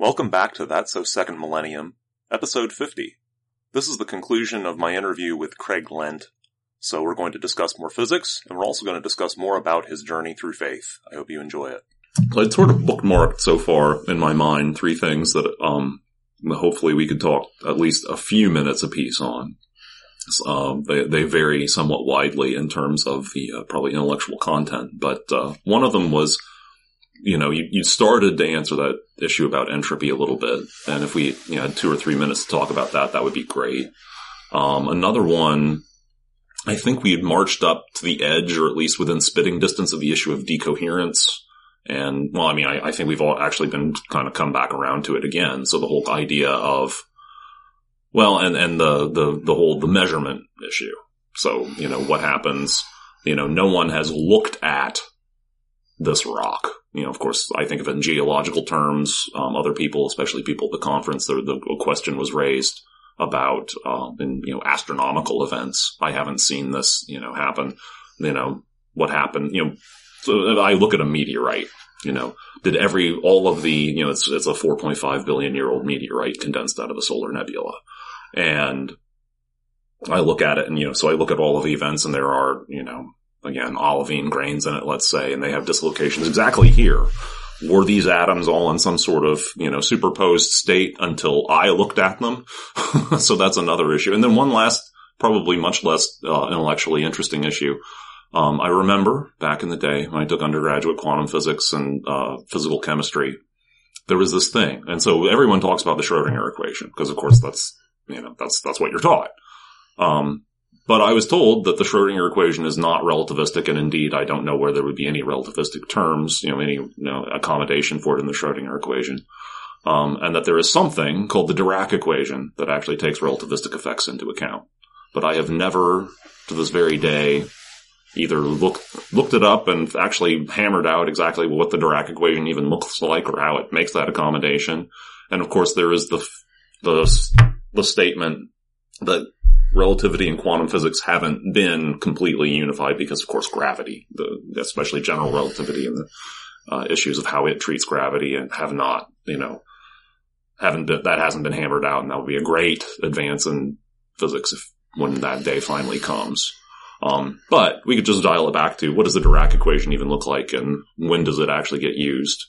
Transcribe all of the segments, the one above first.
Welcome back to That So Second Millennium, episode 50. This is the conclusion of my interview with Craig Lent. So we're going to discuss more physics, and we're also going to discuss more about his journey through faith. I hope you enjoy it. I'd sort of bookmarked so far in my mind three things that um, hopefully we could talk at least a few minutes apiece on. Um, they, they, vary somewhat widely in terms of the uh, probably intellectual content, but uh, one of them was, you know, you, you, started to answer that issue about entropy a little bit, and if we you know, had two or three minutes to talk about that, that would be great. Um, another one, I think we had marched up to the edge, or at least within spitting distance of the issue of decoherence. And well, I mean, I, I think we've all actually been kind of come back around to it again. So the whole idea of well, and, and the, the, the whole, the measurement issue. So, you know, what happens, you know, no one has looked at this rock. You know, of course, I think of it in geological terms. Um, other people, especially people at the conference, the, the question was raised about, um, in, you know, astronomical events. I haven't seen this, you know, happen. You know, what happened, you know, so I look at a meteorite, you know, did every, all of the, you know, it's, it's a 4.5 billion year old meteorite condensed out of a solar nebula. And I look at it and, you know, so I look at all of the events and there are, you know, again, olivine grains in it, let's say, and they have dislocations exactly here. Were these atoms all in some sort of, you know, superposed state until I looked at them? so that's another issue. And then one last, probably much less uh, intellectually interesting issue. Um, I remember back in the day when I took undergraduate quantum physics and uh, physical chemistry, there was this thing. And so everyone talks about the Schrodinger equation because of course that's you know, that's, that's what you're taught. Um, but I was told that the Schrodinger equation is not relativistic, and indeed, I don't know where there would be any relativistic terms, you know, any you know, accommodation for it in the Schrodinger equation. Um, and that there is something called the Dirac equation that actually takes relativistic effects into account. But I have never, to this very day, either looked looked it up and actually hammered out exactly what the Dirac equation even looks like or how it makes that accommodation. And of course, there is the the the statement that relativity and quantum physics haven't been completely unified because, of course, gravity, the, especially general relativity and the uh, issues of how it treats gravity and have not, you know, haven't been, that hasn't been hammered out. And that would be a great advance in physics if, when that day finally comes. Um, but we could just dial it back to what does the Dirac equation even look like and when does it actually get used,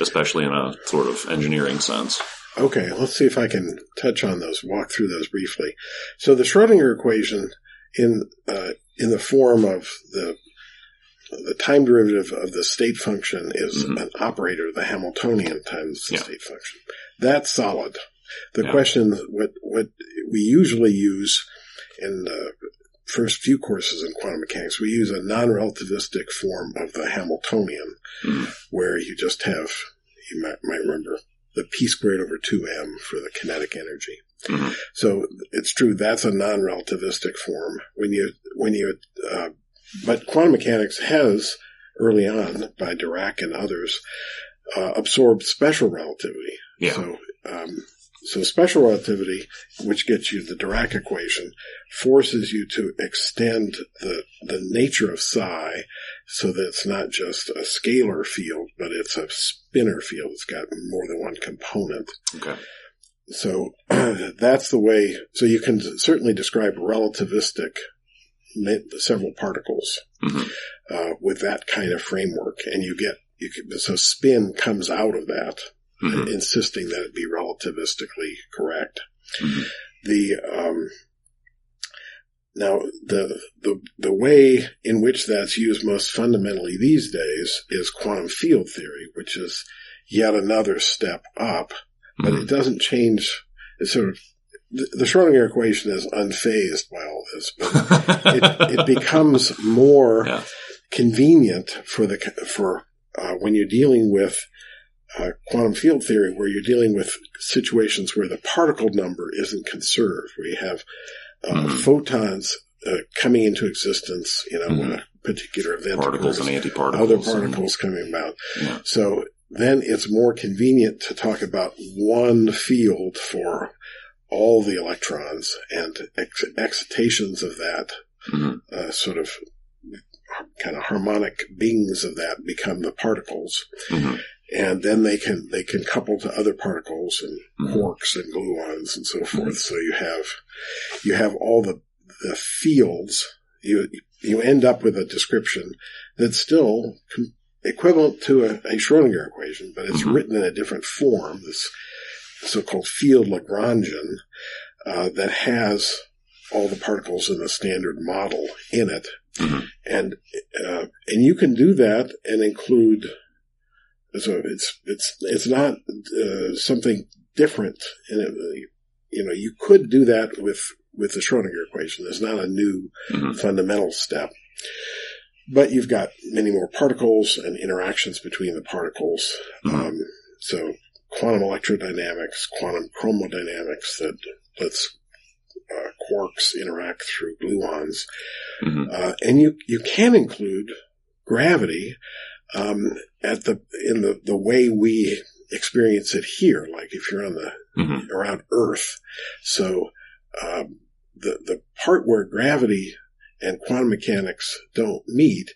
especially in a sort of engineering sense? Okay, let's see if I can touch on those, walk through those briefly. So the Schrodinger equation in uh, in the form of the the time derivative of the state function is mm-hmm. an operator, the Hamiltonian times the yeah. state function. That's solid. The yeah. question, what what we usually use in the first few courses in quantum mechanics, we use a non-relativistic form of the Hamiltonian, mm-hmm. where you just have you might, might remember the p squared over 2m for the kinetic energy. Mm-hmm. So it's true that's a non-relativistic form. When you when you uh, but quantum mechanics has early on by Dirac and others uh, absorbed special relativity. Yeah. So um, so special relativity, which gets you the Dirac equation, forces you to extend the, the nature of psi so that it's not just a scalar field, but it's a spinor field. It's got more than one component. Okay. So that's the way, so you can certainly describe relativistic several particles mm-hmm. uh, with that kind of framework and you get, you can, so spin comes out of that mm-hmm. insisting that it be relativistically correct. Mm-hmm. The um, now the the the way in which that's used most fundamentally these days is quantum field theory, which is yet another step up, but mm-hmm. it doesn't change. It's sort of the Schrodinger equation is unfazed by all this, but it, it, becomes more yeah. convenient for the for uh, when you're dealing with uh, quantum field theory where you're dealing with situations where the particle number isn't conserved, where you have uh, mm-hmm. photons uh, coming into existence, you know, mm-hmm. when a particular event particles occurs, and antiparticles, other particles coming about. Yeah. So then it's more convenient to talk about one field for all the electrons and ex- excitations of that mm-hmm. uh, sort of kind of harmonic beings of that become the particles. Mm-hmm. And then they can they can couple to other particles and Mhm. quarks and gluons and so forth. So you have you have all the the fields. You you end up with a description that's still com- equivalent to a, a Schrodinger equation, but it's Mhm. written in a different form. This so-called field Lagrangian uh, that has all the particles in the standard model in it, Mhm. and uh, and you can do that and include. So it's it's it's not uh, something different, and it, you know you could do that with with the Schrodinger equation. It's not a new Mhm. fundamental step, but you've got many more particles and interactions between the particles. Mhm. Um, so quantum electrodynamics, quantum chromodynamics that lets uh, quarks interact through gluons, Mhm. uh, and you you can include gravity um, at the in the the way we experience it here. Like if you're on the Mhm. around Earth, so um, the the part where gravity and quantum mechanics don't meet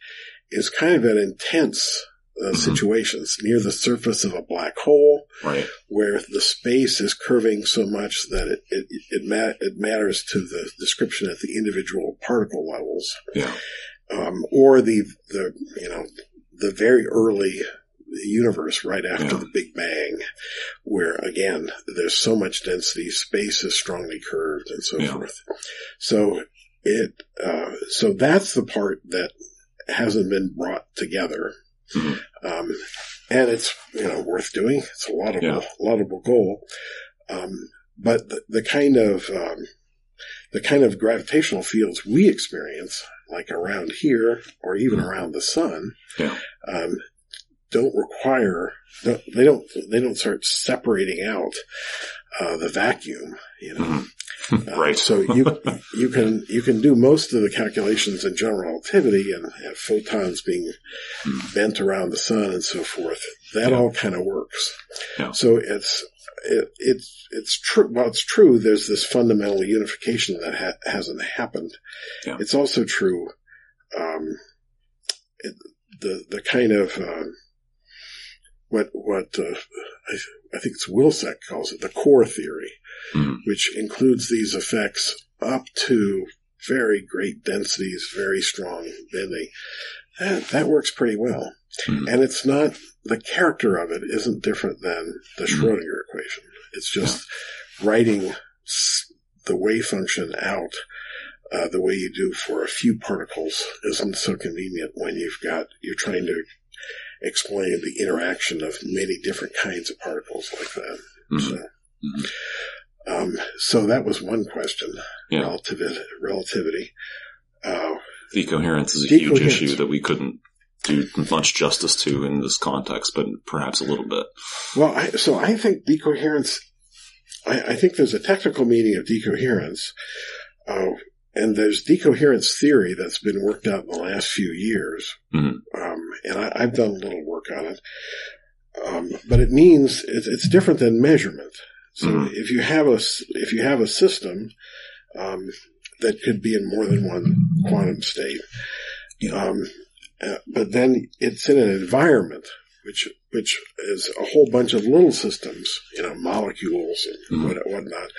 is kind of an intense uh, Mhm. situation. It's near the surface of a black hole Right. where the space is curving so much that it it it, ma- it matters to the description at the individual particle levels, Yeah. um, or the the you know the very early universe right after Yeah. the Big Bang, where again there's so much density, space is strongly curved, and so Yeah. forth. So it uh, so that's the part that hasn't been brought together. Mhm. Um, and it's you know worth doing. It's a laudable, Yeah. laudable goal. Um, but the, the kind of um, the kind of gravitational fields we experience, like around here or even Mhm. around the sun, Yeah. um, don't require. don't- They don't. They don't start separating out uh, the vacuum. You know, Mhm. uh, Right. so you you can you can do most of the calculations in general relativity and have photons being Mhm. bent around the sun and so forth. That Yeah. all kind of works. Yeah. So it's it, it's it's true. Well, it's true. There's this fundamental unification that ha- hasn't happened. Yeah. It's also true. Um, it, the the kind of um, what what uh, I, I think it's Wilczek calls it the core theory, Mhm. which includes these effects up to very great densities, very strong bending. That, that works pretty well. Mhm. And it's not, the character of it isn't different than the Mhm. Schrodinger equation. It's just writing the wave function out uh, the way you do for a few particles isn't so convenient when you've got, you're trying to explain the interaction of many different kinds of particles like that. Mhm. So, Mhm. um, so that was one question. Yeah. Relativity. Relativity. Uh, Decoherence is a huge issue that we couldn't do much justice to in this context, but perhaps a little bit. well, I, so I think decoherence. I, I think there's a technical meaning of decoherence, uh, and there's decoherence theory that's been worked out in the last few years. Mhm. Um, and I, I've done a little work on it. Um, but it means it's, it's different than measurement. So Mhm. if you have a if you have a system um, that could be in more than one quantum state, um, uh, but then it's in an environment which which is a whole bunch of little systems, you know, molecules and Mhm. what, whatnot,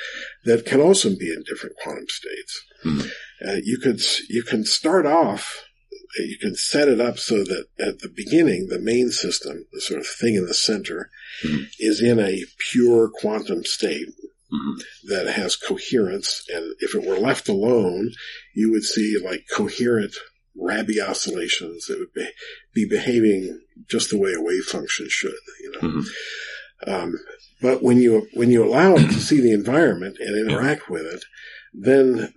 that can also be in different quantum states. Mhm. Uh, you could you can start off, uh, you can set it up so that at the beginning, the main system, the sort of thing in the center, Mhm. is in a pure quantum state Mhm. that has coherence. And if it were left alone, you would see like coherent Rabi oscillations that would be, be behaving just the way a wave function should, you know. Mhm. Um, but when you, when you allow it to see the environment and interact with it, then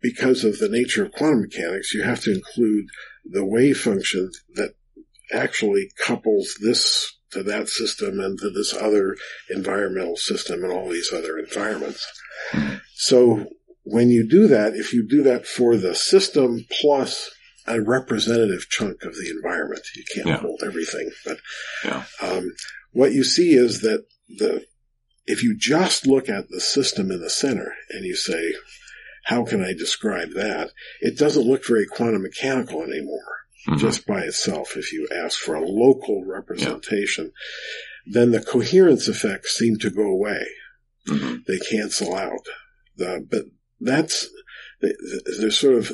because of the nature of quantum mechanics, you have to include the wave function that actually couples this to that system and to this other environmental system and all these other environments. Mhm. So when you do that, if you do that for the system plus a representative chunk of the environment, you can't Yeah. hold everything, but Yeah. um, what you see is that the if you just look at the system in the center and you say, how can I describe that? It doesn't look very quantum mechanical anymore. Mhm. just by itself. If you ask for a local representation, then the coherence effects seem to go away. Mhm. They cancel out. The, but that's, there's sort of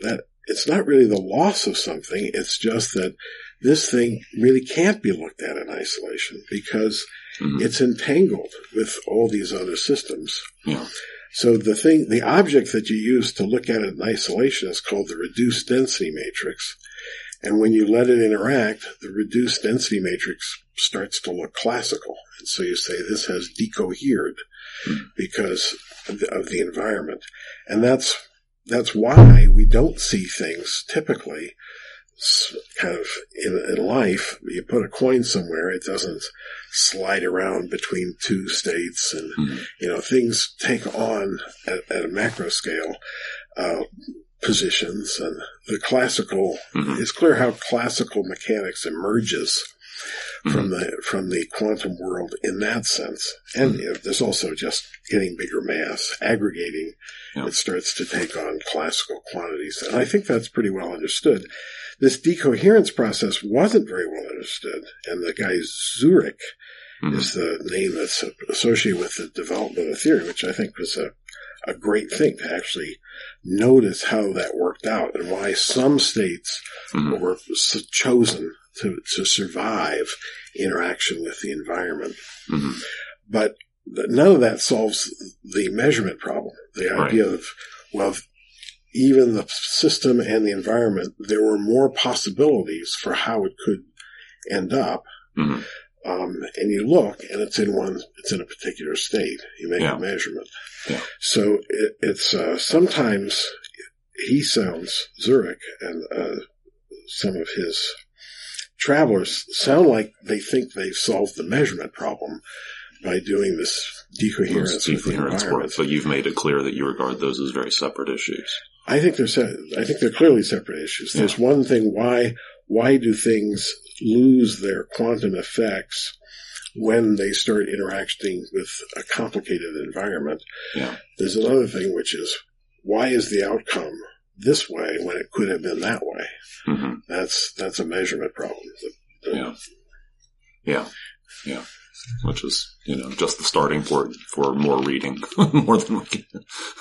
that, it's not really the loss of something. It's just that this thing really can't be looked at in isolation because Mhm. it's entangled with all these other systems. Yeah. So the thing, the object that you use to look at it in isolation is called the reduced density matrix. And when you let it interact, the reduced density matrix starts to look classical. And so you say this has decohered Mhm. because of the, of the environment. And that's, that's why we don't see things typically kind of in, in life. You put a coin somewhere, it doesn't slide around between two states and Mhm. you know, things take on at, at a macro scale, uh, positions and the classical, Mhm. it's clear how classical mechanics emerges from the, from the quantum world in that sense. And you know, there's also just getting bigger mass, aggregating, Yeah. it starts to take on classical quantities. And I think that's pretty well understood. This decoherence process wasn't very well understood. And the guy Zurek, Mhm. is the name that's associated with the development of theory, which I think was a, a great thing to actually notice how that worked out and why some states Mhm. were chosen to, to survive interaction with the environment. Mhm. But none of that solves the measurement problem. The Right. idea of, well, even the system and the environment, there were more possibilities for how it could end up. Mhm. Um, and you look and it's in one, it's in a particular state. You make Yeah. a measurement. Yeah. So it, it's, uh, sometimes he sounds, Zurek and, uh, some of his travelers sound like they think they've solved the measurement problem by doing this decoherence decoherence work, but you've made it clear that you regard those as very separate issues. I think they're se- I think they're clearly separate issues. There's one thing why why do things lose their quantum effects when they start interacting with a complicated environment? Yeah. There's another thing which is why is the outcome this way when it could have been that way? hmm That's that's a measurement problem. The- the- Yeah. Yeah. Yeah. Which is, you know, just the starting point for more reading, more than we can,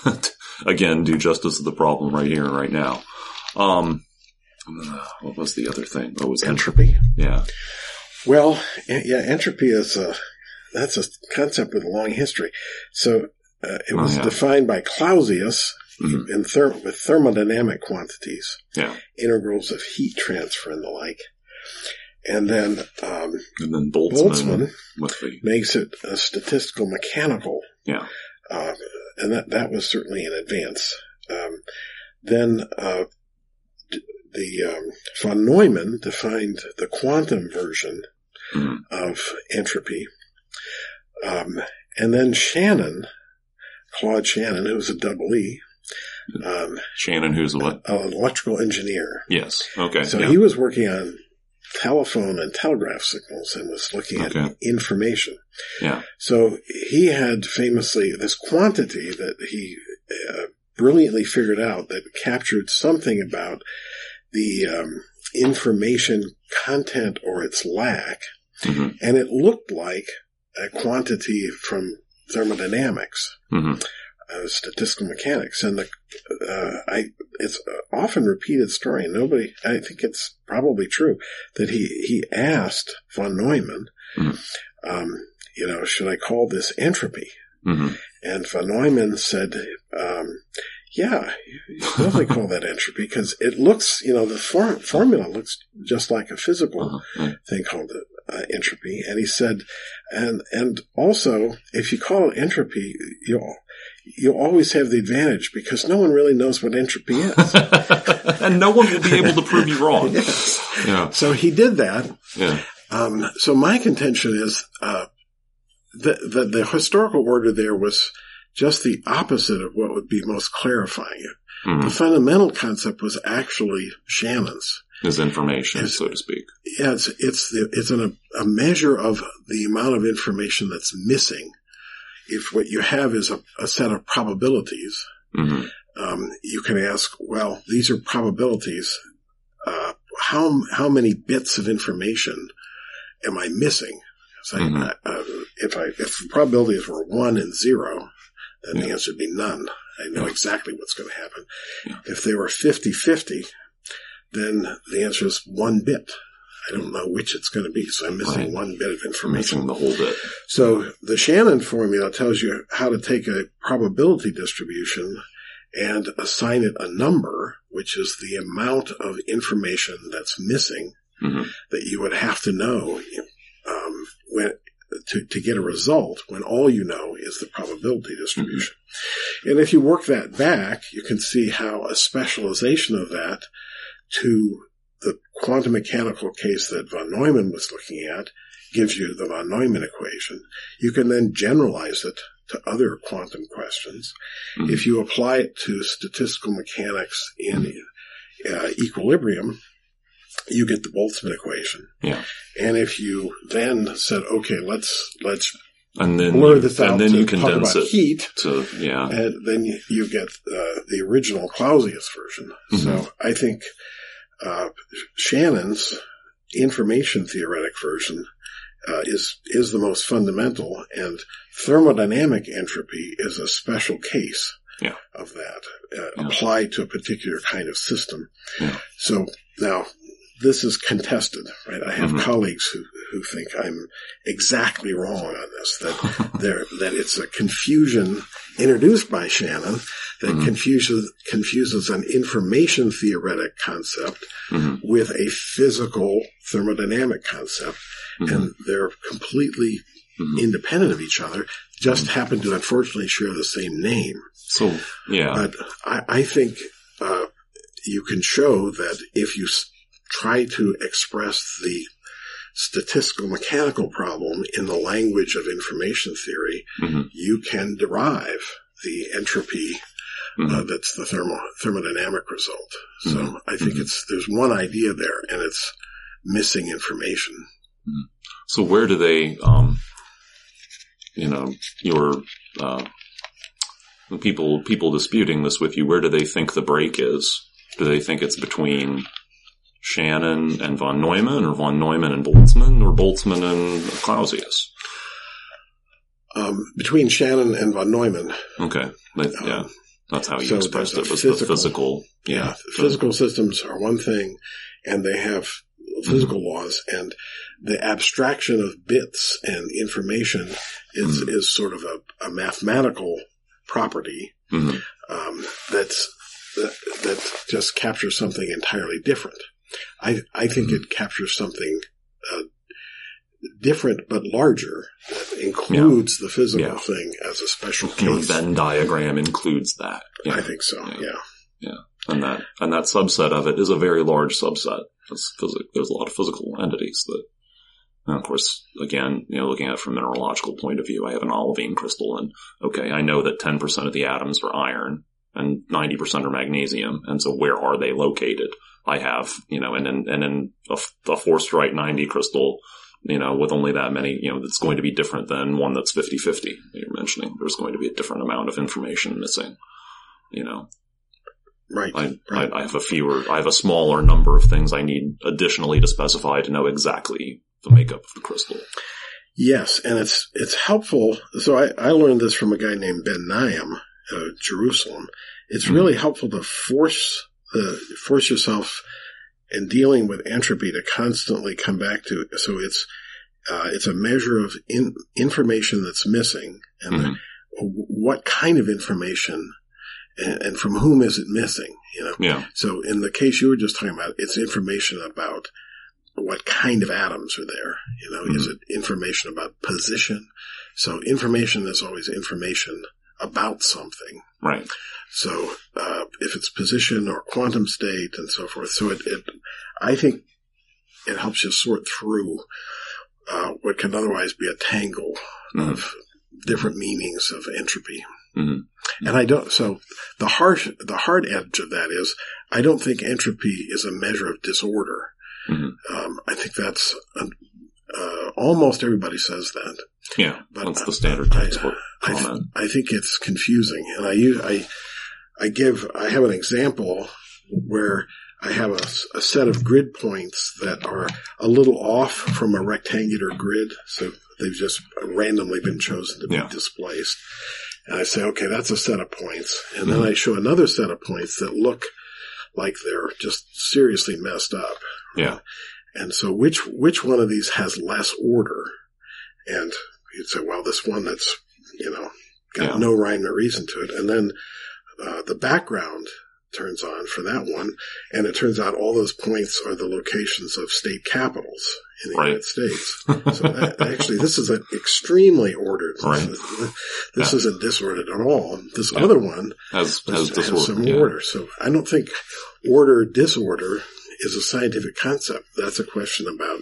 again, do justice to the problem right here and right now. Um, uh, what was the other thing? What was Entropy. Yeah. Well, yeah, entropy is a that's a concept with a long history. So uh, it Oh, was yeah. defined by Clausius Mhm. in ther- with thermodynamic quantities, Yeah. integrals of heat transfer and the like. And then um, And then Boltzmann, Boltzmann makes it a statistical mechanical, yeah. uh, and that that was certainly an advance. Um, then uh, d- the um, von Neumann defined the quantum version Mhm. of entropy. Um, and then Shannon, Claude Shannon, who was a double E, um, Shannon, who's what? an electrical engineer. Yes. Okay. So yeah. he was working on telephone and telegraph signals and was looking Okay. at information. Yeah. So he had famously this quantity that he uh, brilliantly figured out that captured something about the um, information content or its lack, Mhm. and it looked like a quantity from thermodynamics, Mhm. Uh, statistical mechanics, and the uh, I it's often repeated story, nobody I think it's probably true that he he asked von Neumann, Mhm. um, you know, should I call this entropy? Mhm. And von Neumann said, um, yeah, you definitely call that entropy because it looks, you know, the for- formula looks just like a physical Uh-huh. Thing called uh, entropy. And he said, and, and also, if you call it entropy, you'll, you'll always have the advantage because no one really knows what entropy is. and no one will be able to prove you wrong. Yeah. so he did that. Yeah. Um, so my contention is, uh, that the, the historical order there was just the opposite of what would be most clarifying it. The Mhm. fundamental concept was actually Shannon's. His information, Yes. so to speak. Yeah, it's it's the, it's an, a measure of the amount of information that's missing. If what you have is a, a set of probabilities, hmm um, you can ask, well, these are probabilities. Uh, how how many bits of information am I missing? So I- Mhm. uh, if I if the probabilities were one and zero, then the answer would be none. I know Yeah. exactly what's going to happen. Yeah. If they were 50-50, then the answer is one bit. I don't know which it's going to be, so I'm missing Right. one bit of information. missing the whole bit. So the Shannon formula tells you how to take a probability distribution and assign it a number, which is the amount of information that's missing hmm that you would have to know um, when to, to get a result when all you know is the probability distribution. And if you work that back, you can see how a specialization of that to the quantum mechanical case that von Neumann was looking at gives you the von Neumann equation. You can then generalize it to other quantum questions. Mhm. If you apply it to statistical mechanics in uh, equilibrium, you get the Boltzmann equation. Yeah. And if you then said, okay, let's let's And then blur this out and then you talk condense about it heat, to yeah. and then you, get uh, the original Clausius version. Mhm. So I think uh, Shannon's information theoretic version uh, is is the most fundamental, and thermodynamic entropy is a special case Yeah. of that uh, Yeah. applied to a particular kind of system. Yeah. So now this is contested, right? I have Mhm. colleagues who who think I'm exactly wrong on this. That there that it's a confusion introduced by Shannon that Mhm. confuses confuses an information theoretic concept hmm with a physical thermodynamic concept, hmm and they're completely Mhm. independent of each other. Just Mhm. happen to unfortunately share the same name. So yeah. But I, I think uh, you can show that if you try to express the statistical mechanical problem in the language of information theory, hmm you can derive the entropy hmm uh, that's the thermo, thermodynamic result. So Mhm. I think Mhm. it's there's one idea there, and it's missing information. So where do they, um, you know, your uh, people people disputing this with you? Where do they think the break is? Do they think it's between Shannon and von Neumann, or von Neumann and Boltzmann, or Boltzmann and Clausius? Um, between Shannon and von Neumann, Okay, But, yeah, Um, that's how you so expressed it. Was the physical- physical? yeah, Yeah, physical systems are one thing, and they have physical laws, and the abstraction of bits and information is Mhm. is sort of a, a mathematical property Mhm. um, that's that, that just captures something entirely different. I I think it captures something uh, different but larger that includes the physical Yeah. thing as a special case. Venn diagram includes that. Yeah. I think so. Yeah. Yeah. and that and that subset of it is a very large subset. There's a lot of physical entities that, and of course, again, you know, looking at it from a mineralogical point of view, I have an olivine crystal, and okay, I know that 10% of the atoms are iron and 90% are magnesium, and so where are they located? I have, you know, and in and in a, a forsterite 90 crystal. You know, with only that many, you know, that's going to be different than one that's 50-50 you're mentioning. There's going to be a different amount of information missing, you know. Right. I, Right. I, I have a fewer, I have a smaller number of things I need additionally to specify to know exactly the makeup of the crystal. Yes, and it's it's helpful. So I, I learned this from a guy named Ben-Naim, uh, Jerusalem. It's Mhm. really helpful to force uh, force yourself in dealing with entropy to constantly come back to. So it's uh, it's a measure of in, information that's missing, and Mhm. what kind of information, and, and from whom is it missing? You know. Yeah. So in the case you were just talking about, it's information about what kind of atoms are there. You know, is it information about position? So information is always information about something. Right. So uh, if it's position or quantum state and so forth, so it, it I think it helps you sort through uh, what can otherwise be a tangle Mhm. of different meanings of entropy. Mhm. And I don't. So the harsh, the hard edge of that is, I don't think entropy is a measure of disorder. Mhm. Um, I think that's uh, almost everybody says that. Yeah. But That's the standard I- textbook I, th- I think it's confusing, and I use I I give I have an example where I have a, a, set of grid points that are a little off from a rectangular grid. So they've just randomly been chosen to be Yeah. displaced. And I say, okay, that's a set of points. And then I show another set of points that look like they're just seriously messed up. Yeah. And so which, which one of these has less order? And you'd say, well, this one that's, you know, got Yeah. no rhyme or reason to it. And then, uh, the background turns on for that one. And it turns out all those points are the locations of state capitals in the Right. United States. So that, actually, this is an extremely ordered. Right. This, this Yeah. isn't disordered at all. This Yeah. other one Has has, has has some yeah. order. So I don't think order disorder is a scientific concept. That's a question about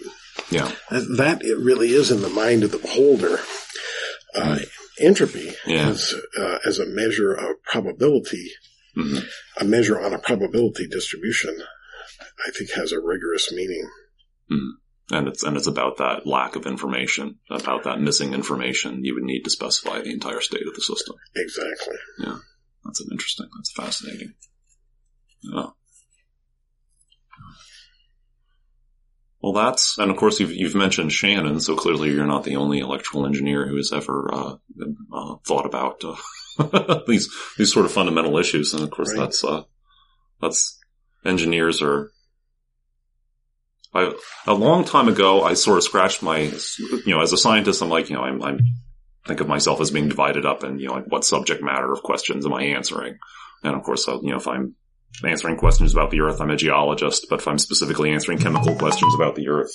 Yeah. that, that it really is in the mind of the beholder. Uh, entropy Yeah. as uh, as a measure of probability, Mhm. a measure on a probability distribution, I think has a rigorous meaning. And it's and it's about that lack of information, about that missing information. You would need to specify the entire state of the system. Exactly. Yeah, that's an interesting. That's fascinating. Yeah. Well, that's and of course you've you've mentioned Shannon, so clearly you're not the only electrical engineer who has ever uh, uh, thought about uh, these these sort of fundamental issues. And of course, Right. that's uh, that's engineers are. I, a long time ago, I sort of scratched my, you know, as a scientist, I'm like, you know, I'm, I'm think of myself as being divided up in, you know, like what subject matter of questions am I answering? And of course, uh, you know, if I'm answering questions about the earth, I'm a geologist, but if I'm specifically answering chemical questions about the earth,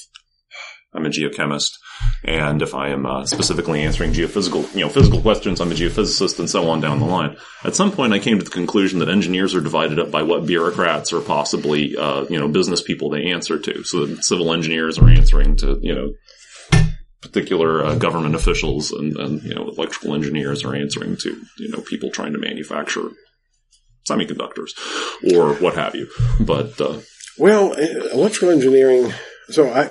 I'm a geochemist. And if I am uh, specifically answering geophysical, you know, physical questions, I'm a geophysicist and so on down the line. At some point, I came to the conclusion that engineers are divided up by what bureaucrats or possibly, uh, you know, business people they answer to. So that civil engineers are answering to, you know, particular uh, government officials and, and, you know, electrical engineers are answering to, you know, people trying to manufacture semiconductors or what have you. But, uh, Well, eh, electrical engineering. So I,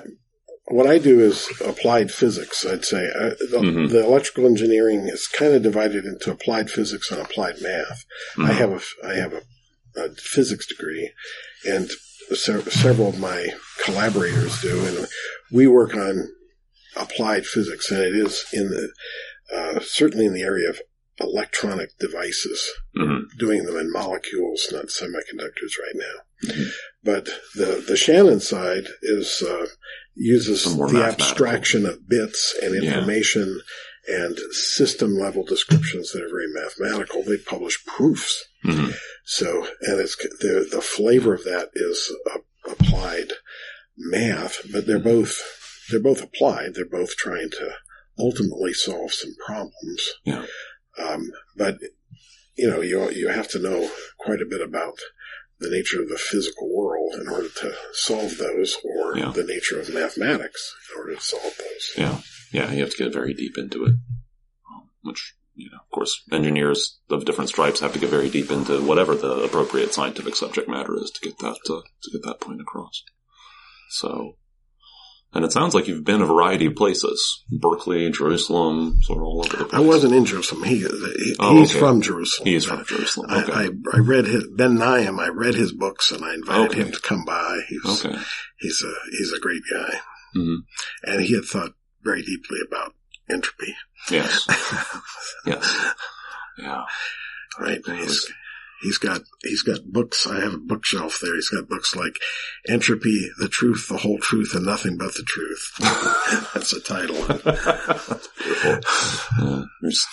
what I do is applied physics. I'd say uh, the, Mhm. the electrical engineering is kind of divided into applied physics and applied math. I mhm. have a I have a, a physics degree, and se- several of my collaborators do, and we work on applied physics, and it is in the uh, certainly in the area of electronic devices Mhm. doing them in molecules, not semiconductors right now. Mhm. But the the Shannon side is uh, uses the abstraction of bits and Yeah. information and system level descriptions that are very mathematical. They publish proofs. Mhm. So, and it's the the flavor of that is uh, applied math, but they're both they're both applied. They're both trying to ultimately solve some problems. Yeah. Um, but you know, you you have to know quite a bit about the nature of the physical world in order to solve those, or Yeah. the nature of mathematics in order to solve those. Yeah. Yeah. You have to get very deep into it. Um, Which, you know, of course, engineers of different stripes have to get very deep into whatever the appropriate scientific subject matter is to get that, uh, to get that point across. So, and it sounds like you've been a variety of places. Berkeley, Jerusalem, sort of all over the place. I wasn't in Jerusalem. He, he Oh, he's okay. from Jerusalem. He is from Jerusalem. I, Okay. I, I read his Ben-Naim. I read his books, and I invited Okay. him to come by. He was, okay. he's a he's a great guy, hmm and he had thought very deeply about entropy. Yes. Yes. Yeah. right? He's he's got he's got books. I have a bookshelf there. He's got books like Entropy, the Truth, the Whole Truth, and Nothing But the Truth. That's the title. Yeah.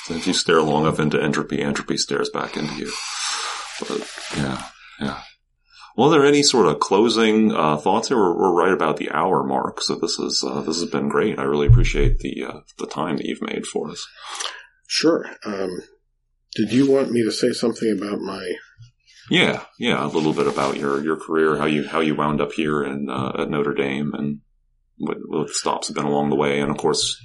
If you stare long enough into entropy, entropy stares back into you. But yeah, yeah. Well, are there any sort of closing uh, thoughts here? We're, we're right about the hour mark, so this is uh, this has been great. I really appreciate the uh, the time that you've made for us. Sure. Um, did you want me to say something about my? Yeah, yeah, a little bit about your your career, how you how you wound up here in uh, at Notre Dame, and what, what stops have been along the way, and of course,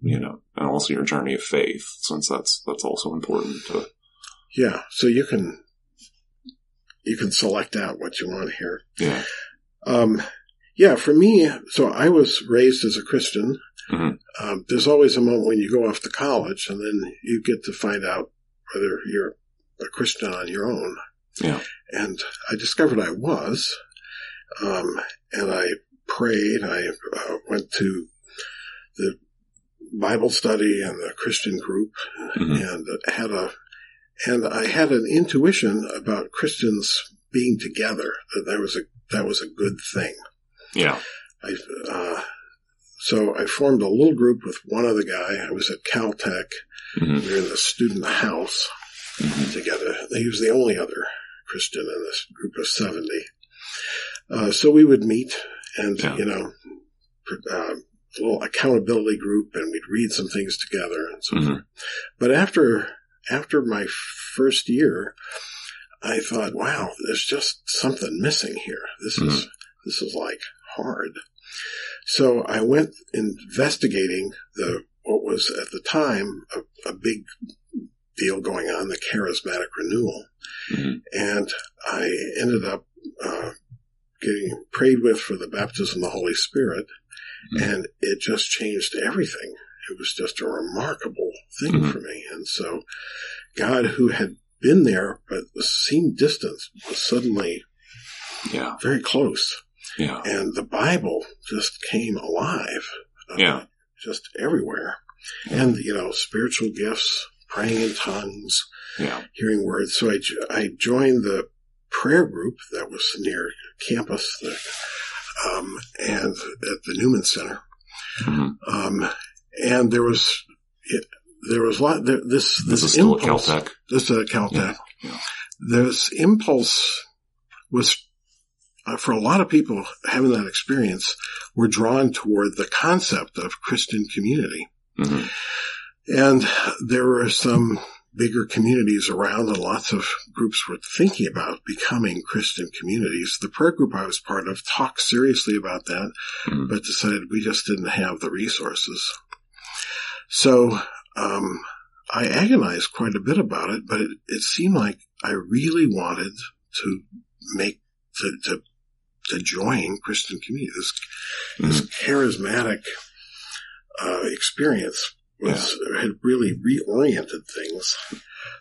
you know, and also your journey of faith, since that's that's also important to. Yeah. So you can you can select out what you want here. Yeah. Um, yeah, for me, so I was raised as a Christian. Mhm. Um, there's always a moment when you go off to college and then you get to find out whether you're a Christian on your own. Yeah. And I discovered I was. Um, and I prayed. I uh, went to the Bible study and the Christian group Mhm. and had a, and I had an intuition about Christians being together that that was a, that was a good thing. Yeah. I, uh, so I formed a little group with one other guy. I was at Caltech. hmm We were in the student house together. He was the only other Christian in this group of 70. Uh, so we would meet and, Yeah. you know, uh, a little accountability group and we'd read some things together and so Mhm. forth. But after, after my first year, I thought, wow, there's just something missing here. This is, this is like hard. So I went investigating the, what was at the time a, a big deal going on, the charismatic renewal. Mhm. And I ended up, uh, getting prayed with for the baptism of the Holy Spirit. Mhm. And it just changed everything. It was just a remarkable thing Mhm. for me. And so God, who had been there but seemed distant, was suddenly Yeah. very close. Yeah. And the Bible just came alive. uh, Yeah. Just everywhere. And, you know, spiritual gifts, praying in tongues, Yeah. hearing words. So I, I joined the prayer group that was near campus, the, um, and at the Newman Center. hmm Um, and there was, it, there was a lot, there, this, this, This is still at Caltech. this is at Caltech. Yeah, yeah. This impulse was, uh, for a lot of people having that experience, were drawn toward the concept of Christian community. hmm And there were some bigger communities around and lots of groups were thinking about becoming Christian communities. The prayer group I was part of talked seriously about that, Mhm. but decided we just didn't have the resources. So, um, I agonized quite a bit about it, but it, it seemed like I really wanted to make, to, to, to join Christian community. This, this charismatic, uh, experience was, had really reoriented things.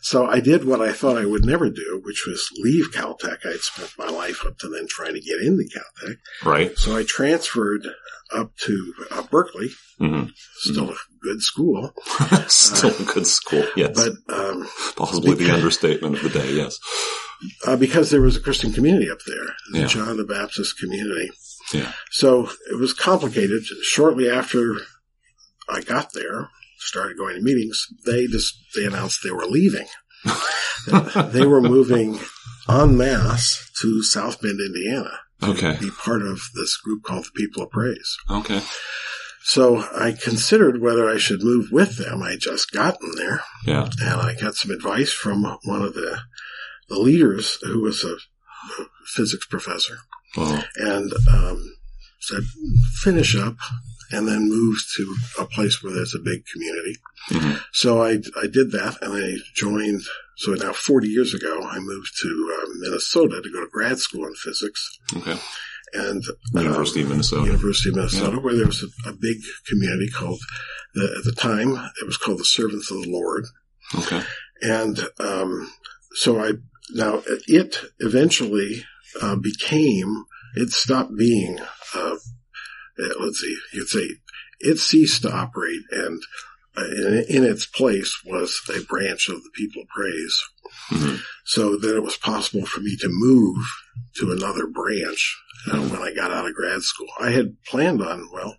So I did what I thought I would never do, which was leave Caltech. I'd spent my life up to then trying to get into Caltech. Right. So I transferred up to uh, Berkeley, hmm still a good school, Still a good school. Yes. but um, Possibly the understatement of the day. Yes. uh, because there was a Christian community up there, the Yeah. John the Baptist community. Yeah. So it was complicated. Shortly after I got there, started going to meetings, they just they announced they were leaving. they were moving en masse to South Bend, Indiana, Okay. be part of this group called the People of Praise. Okay. So I considered whether I should move with them. I just gotten there, Yeah. and I got some advice from one of the the leaders who was a physics professor, Well, and um, said finish up and then move to a place where there's a big community. mhm. So I I did that, and I joined. So now 40 years ago, I moved to uh, Minnesota to go to grad school in physics, Okay. and um, University of Minnesota. University of Minnesota, where there was a, a big community called the, at the time it was called the Servants of the Lord, Okay. and um, so I now it eventually uh, became it stopped being uh, uh, let's see you'd say it ceased to operate and uh, in, in its place was a branch of the People of Praise. hmm So then it was possible for me to move to another branch uh, when I got out of grad school. I had planned on, well,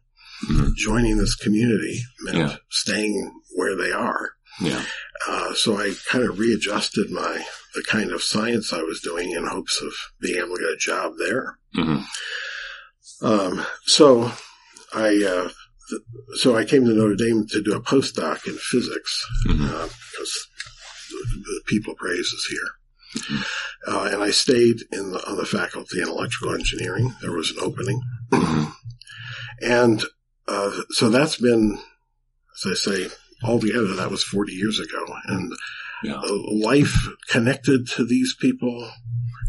Mhm. joining this community meant Yeah. staying where they are. Yeah. Uh, so I kind of readjusted my, the kind of science I was doing in hopes of being able to get a job there. Um, so I, uh, th- so I came to Notre Dame to do a postdoc in physics hmm uh, because the, the people praise is here. Uh, and I stayed in the, on the faculty in electrical engineering. There was an opening, hmm and uh, so that's been, as I say, altogether that was 40 years ago, and Yeah. life connected to these people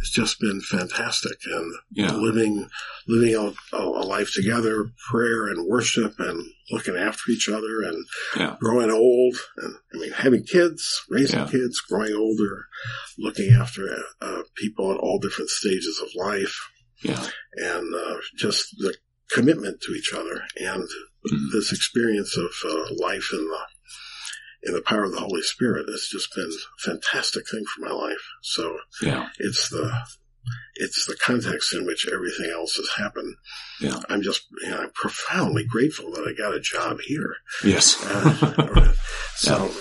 has just been fantastic, and Yeah. living living a, a life together, prayer and worship, and looking after each other, and Yeah. growing old, and I mean having kids, raising kids, growing older, looking after uh, people at all different stages of life. Yeah. and uh, just the commitment to each other and Mhm. this experience of uh, life in the in the power of the Holy Spirit it's just been a fantastic thing for my life. So Yeah. it's the it's the context in which everything else has happened. Yeah. I'm just you know, I'm profoundly grateful that I got a job here. Yes. Uh, so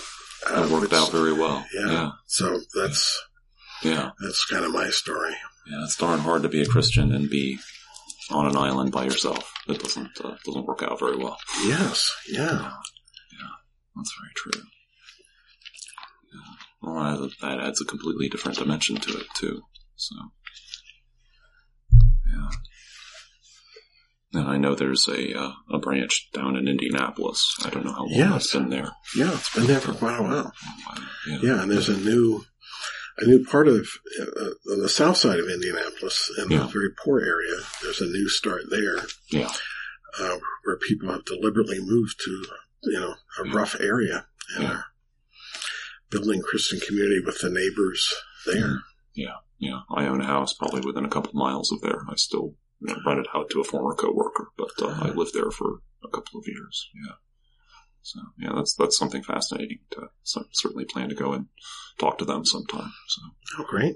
uh, That worked out very well. Yeah. Yeah. So that's Yeah. that's kind of my story. Yeah. It's darn hard to be a Christian and be on an island by yourself. It doesn't, uh, doesn't work out very well. Yes, Yeah. yeah. That's very true. Yeah. Well, that, that adds a completely different dimension to it too. So, yeah. And I know there's a uh, a branch down in Indianapolis. I don't know how long Yes. that's been there. Yeah, it's been there for quite a while. Yeah. Yeah, and there's a new, a new part of uh, on the south side of Indianapolis, in Yeah. a very poor area. There's a new start there, Yeah. uh, where people have deliberately moved to, you know, a Yeah. rough area and Yeah. are building Christian community with the neighbors there. Yeah. Yeah. I own a house probably within a couple miles of there. I still you know, rent it out to a former coworker, but uh, I lived there for a couple of years. Yeah. So yeah, that's that's something fascinating. To so, certainly plan to go and talk to them sometime. So. Oh, great!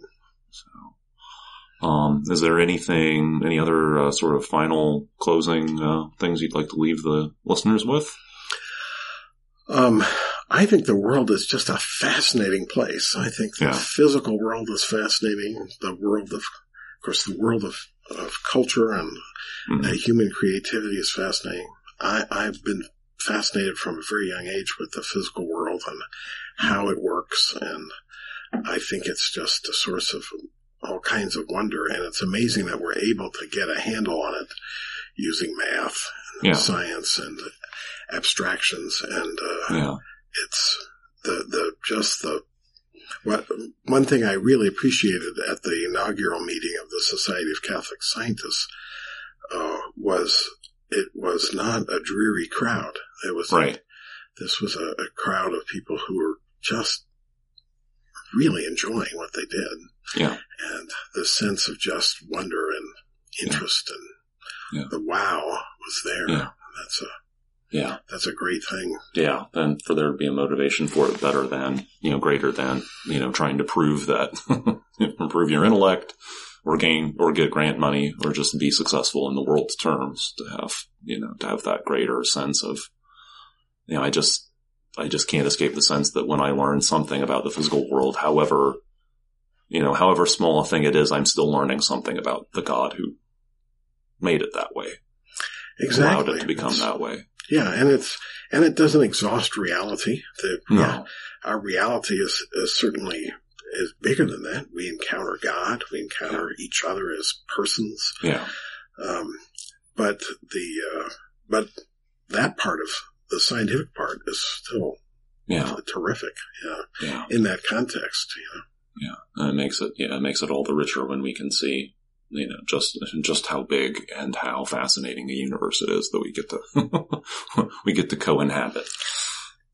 So, um, is there anything, any other uh, sort of final closing uh, things you'd like to leave the listeners with? Um, I think the world is just a fascinating place. I think the Yeah. physical world is fascinating. The world of, of course, the world of, of culture and Mhm. uh, human creativity is fascinating. I, I've been fascinated from a very young age with the physical world and how it works. And I think it's just a source of all kinds of wonder. And it's amazing that we're able to get a handle on it using math, Yeah, science, and abstractions. And uh, yeah, it's the the just the what one thing I really appreciated at the inaugural meeting of the Society of Catholic Scientists uh, was it was not a dreary crowd. It was right. this was a, a crowd of people who were just really enjoying what they did, Yeah, and the sense of just wonder and interest and Yeah. the wow was there. Yeah. That's a yeah, that's a great thing. yeah. And for there to be a motivation for it better than, you know, greater than, you know, trying to prove that, improve your intellect or gain or get grant money or just be successful in the world's terms to have, you know, to have that greater sense of, you know, I just, I just can't escape the sense that when I learn something about the physical world, however, you know, however small a thing it is, I'm still learning something about the God who made it that way, Exactly. allowed it to become It's- that way. Yeah, and it's and it doesn't exhaust reality. The, No. yeah, our reality is, is certainly is bigger than that. We encounter God, we encounter each other as persons. Yeah. Um, but the uh, but that part of the scientific part is still Yeah. terrific. Yeah, Yeah. in that context, you know. Yeah. And it makes it, yeah, it makes it all the richer when we can see, you know, just, just how big and how fascinating the universe it is that we get to, we get to co-inhabit.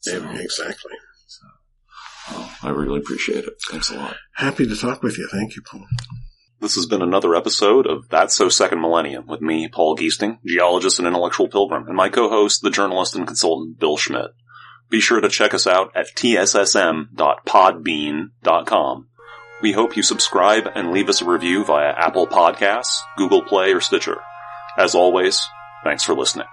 So, Yeah, exactly. oh, I really appreciate it. Thanks a lot. Happy to talk with you. Thank you, Paul. This has been another episode of That's So Second Millennium with me, Paul Geesting, geologist and intellectual pilgrim, and my co-host, the journalist and consultant Bill Schmidt. Be sure to check us out at tssm.podbean.com. We hope you subscribe and leave us a review via Apple Podcasts, Google Play, or Stitcher. As always, thanks for listening.